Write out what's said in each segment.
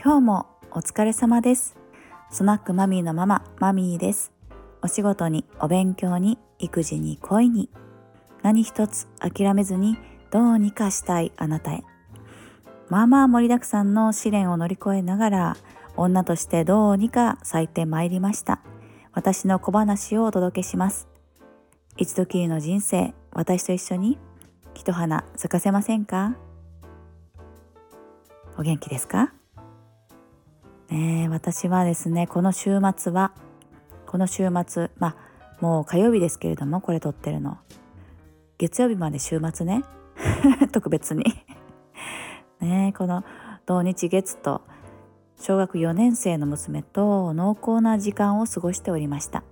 今日もお疲れ様です。スナックマミーのマママミーです。お仕事にお勉強に育児に恋に。何一つ諦めずにどうにかしたいあなたへ。まあまあ盛りだくさんの試練を乗り越えながら女としてどうにか咲いてまいりました。私の小話をお届けします。一度きりの人生私と一緒に一花咲かせませんか？お元気ですか？ね。私はですねこの週末はこの週末まあもう火曜日ですけれどもこれ撮ってるの。月曜日まで週末ね。特別に。ねこの土日月と小学4年生の娘と濃厚な時間を過ごしておりました、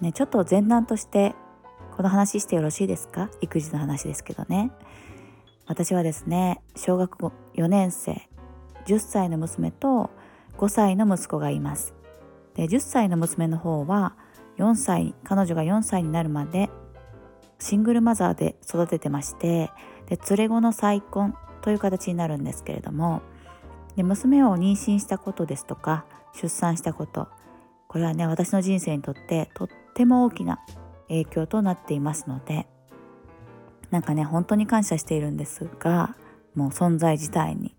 ね、ちょっと前段としてこの話してよろしいですか？育児の話ですけどね。私はですね小学4年生10歳の娘と5歳の息子がいます。で10歳の娘の方は4歳彼女が4歳になるまでシングルマザーで育ててましてで連れ子の再婚という形になるんですけれどもで娘を妊娠したことですとか出産したことこれはね私の人生にとってとっても大きな影響となっていますのでなんかね本当に感謝しているんですがもう存在自体に。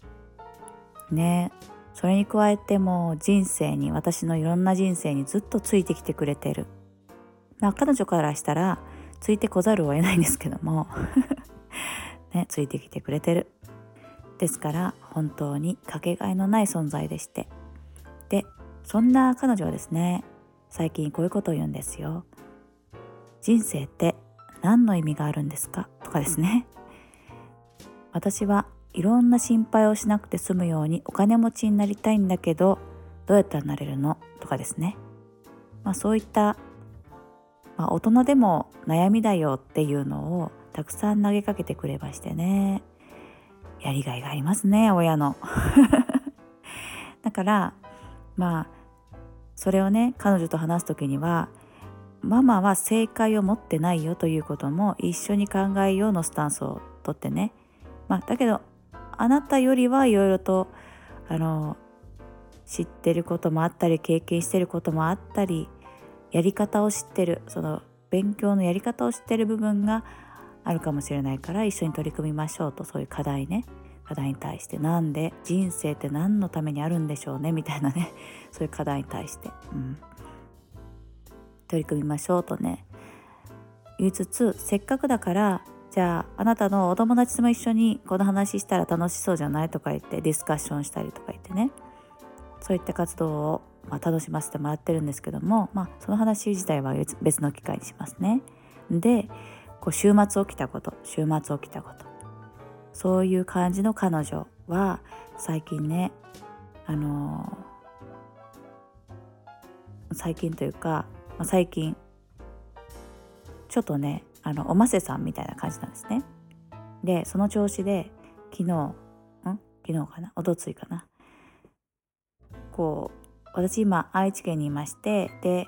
ね。それに加えても人生に私のいろんな人生にずっとついてきてくれてる。まあ彼女からしたらついてこざるを得ないんですけども。ねついてきてくれてる。ですから本当にかけがえのない存在でして。でそんな彼女はですね最近こういうことを言うんですよ。人生って何の意味があるんですか？とかですね。私はいろんな心配をしなくて済むようにお金持ちになりたいんだけどどうやったらなれるの？とかですね、まあ、そういった、まあ、大人でも悩みだよっていうのをたくさん投げかけてくれましてね。やりがいがありますね親の。だからまあそれをね彼女と話す時にはママは正解を持ってないよということも一緒に考えようのスタンスをとってね。まあだけどあなたよりはいろいろとあの知ってることもあったり経験してることもあったりやり方を知ってるその勉強のやり方を知ってる部分があるかもしれないから一緒に取り組みましょうとそういう課題ね。課題に対してなんで人生って何のためにあるんでしょうねみたいなね。そういう課題に対して、うん、取り組みましょうとね。言いつつせっかくだからじゃああなたのお友達とも一緒にこの話したら楽しそうじゃないとか言ってディスカッションしたりとか言ってねそういった活動を、まあ、楽しませてもらってるんですけども、まあ、その話自体は別の機会にしますね。でこう週末起きたこと週末起きたことそういう感じの彼女は最近ねあのー、最近というか、まあ、最近ちょっとねあのおませさんみたいな感じなんですね。でその調子で昨日ん？昨日かな？おとついかな？こう私今愛知県にいましてで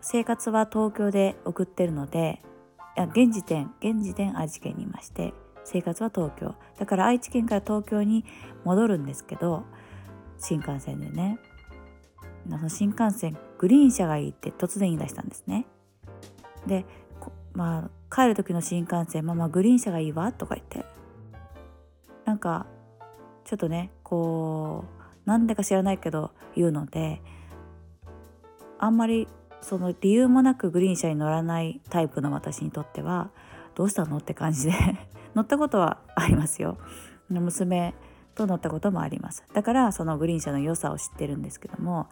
生活は東京で送ってるので現時点現時点愛知県にいまして生活は東京。だから愛知県から東京に戻るんですけど新幹線でね。新幹線グリーン車がいいって突然言い出したんですね。でまあ帰る時の新幹線ママグリーン車がいいわとか言って。なんかちょっとねこうなんでか知らないけど言うのであんまりその理由もなくグリーン車に乗らないタイプの私にとってはどうしたのって感じで 乗ったことはありますよ。娘と乗ったこともあります。だからそのグリーン車の良さを知ってるんですけども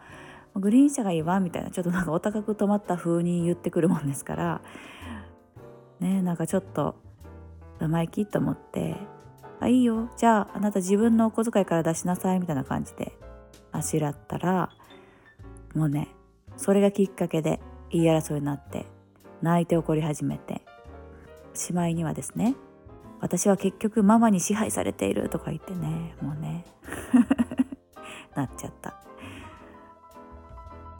グリーン車がいいわみたいなちょっとなんかお高く止まった風に言ってくるもんですからねなんかちょっと生意気と思って「あいいよじゃああなた自分のお小遣いから出しなさい」みたいな感じであしらったらもうねそれがきっかけで言い争いになって泣いて怒り始めてしまいにはですね私は結局ママに支配されているとか言ってねもうね なっちゃった。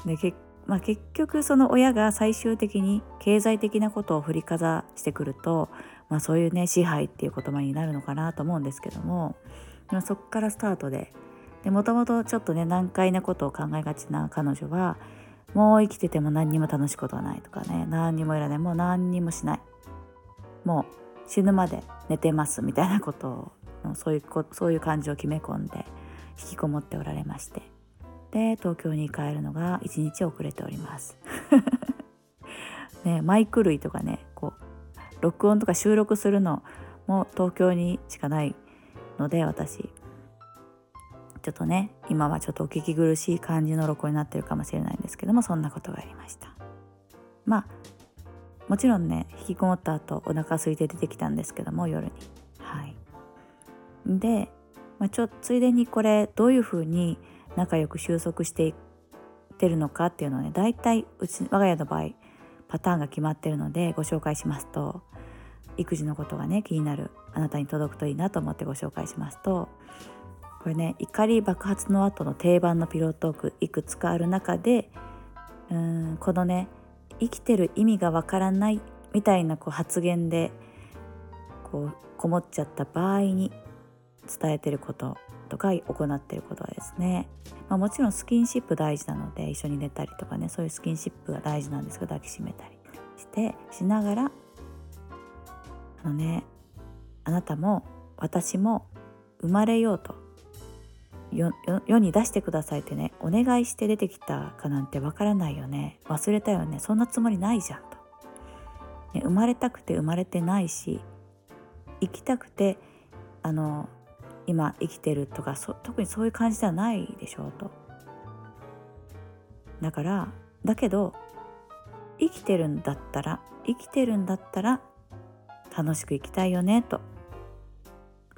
でけ、まあ、結局その親が最終的に経済的なことを振りかざしてくると、まあ、そういうね支配っていう言葉になるのかなと思うんですけどもまあそっからスタートでもともとちょっとね難解なことを考えがちな彼女はもう生きてても何にも楽しいことはないとかね何にもいらないもう何にもしないもう死ぬまで寝てますみたいなことをそういうそういう感情を決め込んで引きこもっておられましてで東京に帰るのが1日遅れております。ねマイク類とかねこう録音とか収録するのも東京にしかないので私。ちょっとね今はちょっとお聞き苦しい感じの録音になってるかもしれないんですけどもそんなことがありました。まあもちろんね引きこもった後お腹空いて出てきたんですけども夜に。はい。で、まあ、ちょついでにこれどういうふうに仲良く収束していってるのかっていうのはね大体うち我が家の場合パターンが決まってるのでご紹介しますと育児のことがね気になるあなたに届くといいなと思ってご紹介しますとこれね怒り爆発の後の定番のピロートークいくつかある中でうーんこのね生きてる意味がわからないみたいなこう発言でこうこもっちゃった場合に伝えてること。とか行ってることはですね、まあ、もちろんスキンシップ大事なので一緒に寝たりとかねそういうスキンシップが大事なんですけど抱きしめたりしてしながらあのねあなたも私も生まれようと世に出してくださいってねお願いして出てきたかなんてわからないよね。忘れたよね。そんなつもりないじゃんと、ね、生まれたくて生まれてないし生きたくてあの今生きてるとか特にそういう感じではないでしょうと。だからだけど生きてるんだったら生きてるんだったら楽しく生きたいよねと。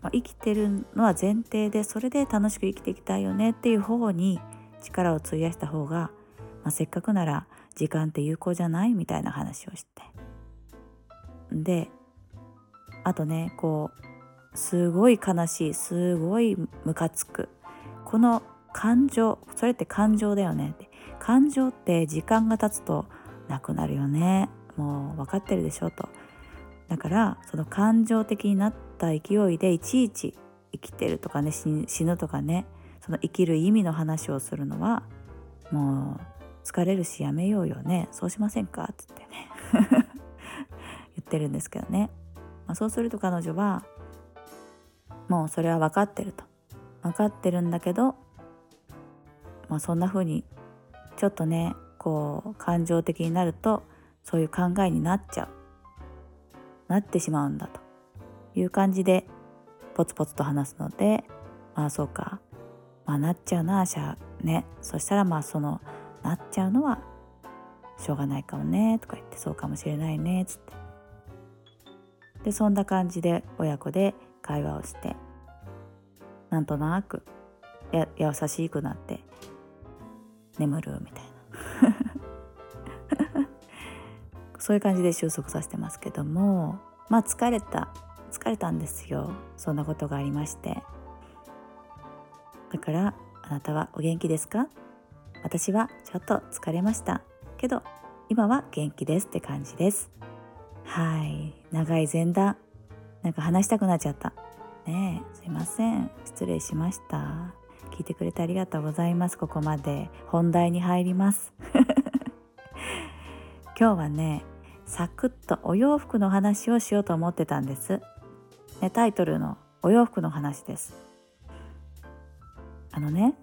まあ、生きてるのは前提でそれで楽しく生きていきたいよねっていう方に力を費やした方が、まあ、せっかくなら時間って有効じゃないみたいな話をして。であとねこうすごい悲しいすごいムカつく。この感情それって感情だよね。って感情って時間が経つとなくなるよね。もう分かってるでしょと。だからその感情的になった勢いでいちいち生きてるとかね死ぬとかねその生きる意味の話をするのはもう疲れるしやめようよね。そうしませんか？っつってね。言ってるんですけどね、まあ、そうすると彼女はもうそれは分かってると。分かってるんだけど、まあ、そんな風にちょっとねこう感情的になるとそういう考えになっちゃう。なってしまうんだと。いう感じでポツポツと話すのでまあそうか。まあなっちゃうなしゃね。そしたらまあそのなっちゃうのはしょうがないかもねとか言ってそうかもしれないねつって。でそんな感じで親子で会話をしてなんとなくや優しくなって眠るみたいな。そういう感じで収束させてますけどもまあ疲れた疲れたんですよ。そんなことがありまして。だからあなたはお元気ですか？私はちょっと疲れました。けど今は元気ですって感じです。はい。長い前段。なんか話したくなっちゃった。ねえすいません。失礼しました。聞いてくれてありがとうございます。ここまで本題に入ります。今日はねサクッとお洋服の話をしようと思ってたんです。ね、タイトルのお洋服の話です。あのね、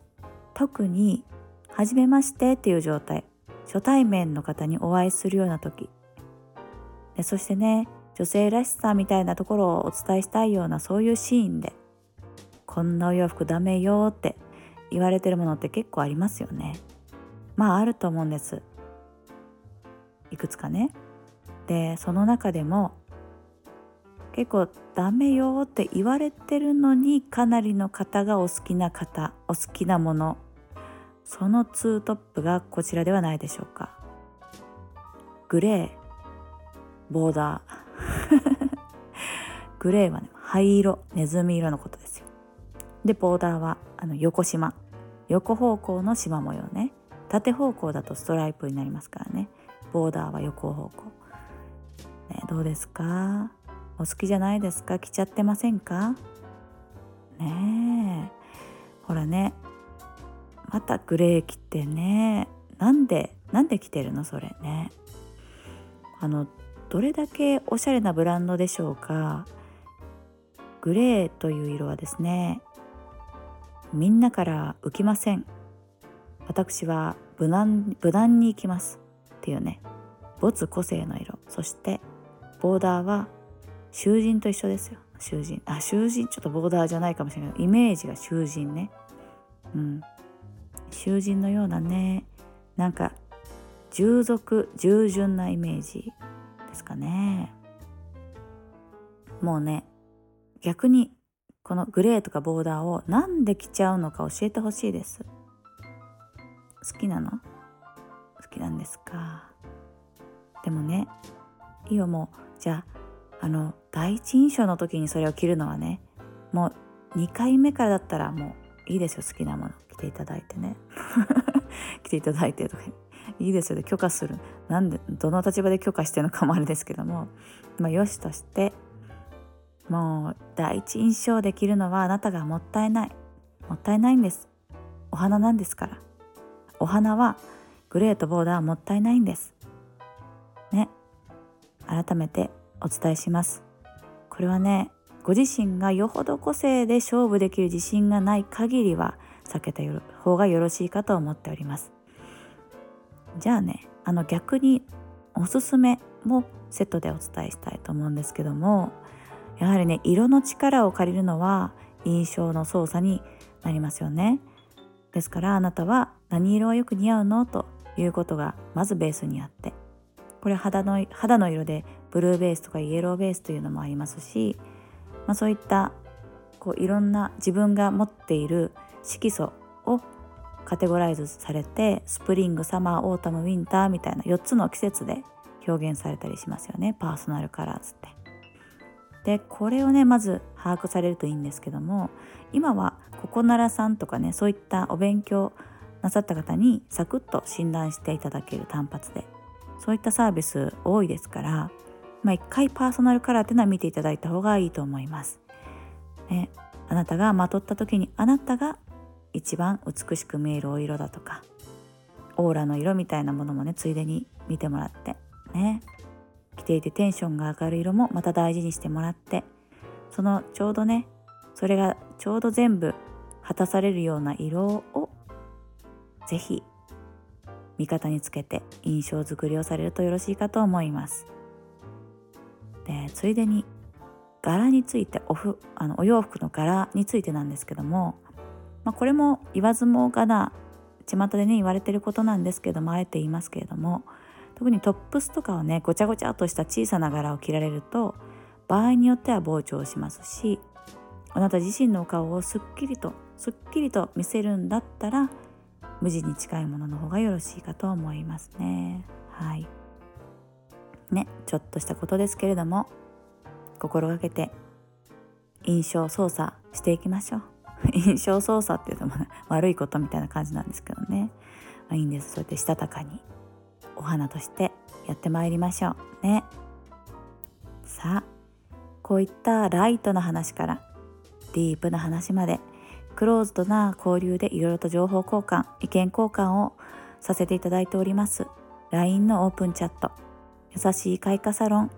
特に初めましてっていう状態、初対面の方にお会いするような時、でそしてね、女性らしさみたいなところをお伝えしたいようなそういうシーンで、こんなお洋服ダメよって言われてるものって結構ありますよね。まああると思うんです。いくつかね。でその中でも結構ダメよって言われてるのにかなりの方がお好きな方お好きなものそのツートップがこちらではないでしょうかグレーボーダーグレーはね灰色ネズミ色のことですよ。でボーダーはあの横縞。横方向の縞模様ね。縦方向だとストライプになりますからね。ボーダーは横方向。ね、どうですか？お好きじゃないですか？着ちゃってませんか？ねえ。ほらね。またグレー着てね。なんでなんで着てるの？それね。あのどれだけおしゃれなブランドでしょうか？グレーという色はですねみんなから浮きません。私は無難無難に行きますっていうね没個性の色。そしてボーダーは囚人と一緒ですよ。囚人。あ囚人ちょっとボーダーじゃないかもしれないイメージが囚人ね。うん。囚人のようなね。なんか従属従順なイメージですかね。もうね逆にこのグレーとかボーダーをなんで着ちゃうのか教えてほしいです。好きなの？好きなんですか？でもねいいよもうじゃああの第一印象の時にそれを着るのはねもう2回目からだったらもういいですよ好きなもの。着ていただいてね。着ていただいてとか。いいですよね。許可する。なんでどの立場で許可してるのかもあれですけども。まあよしとしてもう第一印象できるのはあなたがもったいない。もったいないんです。お花なんですから。お花はグレーとボーダーはもったいないんです。ね。改めてお伝えします。これはねご自身がよほど個性で勝負できる自信がない限りは避けた方がよろしいかと思っております。じゃあねあの逆におすすめもセットでお伝えしたいと思うんですけどもやはりね色の力を借りるのは印象の操作になりますよね。ですからあなたは何色はよく似合うの？ということがまずベースにあってこれ肌の肌の色でブルーベースとかイエローベースというのもありますし、まあ、そういったこういろんな自分が持っている色素をカテゴライズされてスプリングサマーオータムウィンターみたいな4つの季節で表現されたりしますよね。パーソナルカラーズって。でこれをねまず把握されるといいんですけども今はココナラさんとかねそういったお勉強なさった方にサクッと診断していただける単発でそういったサービス多いですから、まあ、一回パーソナルカラーっていうのは見ていただいた方がいいと思います。ね、あなたがまとった時にあなたが一番美しく見えるお色だとかオーラの色みたいなものもねついでに見てもらってね着ていてテンションが上がる色もまた大事にしてもらってそのちょうどねそれがちょうど全部果たされるような色をぜひ味方につけて印象作りをされるとよろしいかと思います。でついでに柄についておふあのお洋服の柄についてなんですけども、まあ、これも言わずもがな巷でね言われてることなんですけどもあえて言いますけれども特にトップスとかをねごちゃごちゃっとした小さな柄を着られると場合によっては膨張しますしあなた自身のお顔をすっきりとすっきりと見せるんだったら無地に近いものの方がよろしいかと思いますね。はい。ねちょっとしたことですけれども心がけて印象操作していきましょう。印象操作っていうと悪いことみたいな感じなんですけどね、あ、いいんです。そうやってしたたかに。お花としてやってまいりましょうね。さあこういったライトな話からディープな話までクローズドな交流でいろいろと情報交換意見交換をさせていただいております。LINE のオープンチャット優しい開花サロン。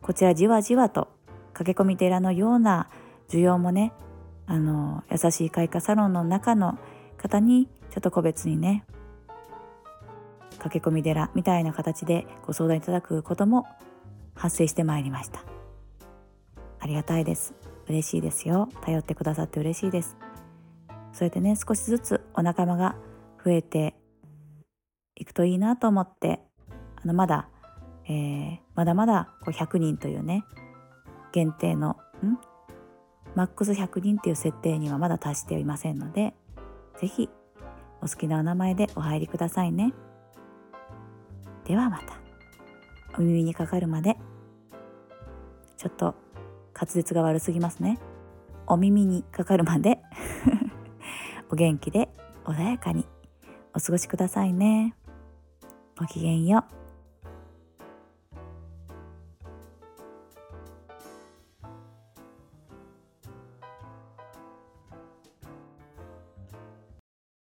こちらじわじわと駆け込み寺のような需要もねあの優しい開花サロンの中の方にちょっと個別にね駆け込み寺みたいな形でご相談いただくことも発生してまいりました。ありがたいです。嬉しいですよ。頼ってくださって嬉しいです。そうやってね少しずつお仲間が増えていくといいなと思ってあのまだ、えー、まだまだこう100人というね限定のんマックス100人っていう設定にはまだ達していませんので是非お好きなお名前でお入りくださいね。ではまたお耳にかかるまでちょっと滑舌が悪すぎますねお耳にかかるまで お元気で穏やかにお過ごしくださいね。ごきげんよう。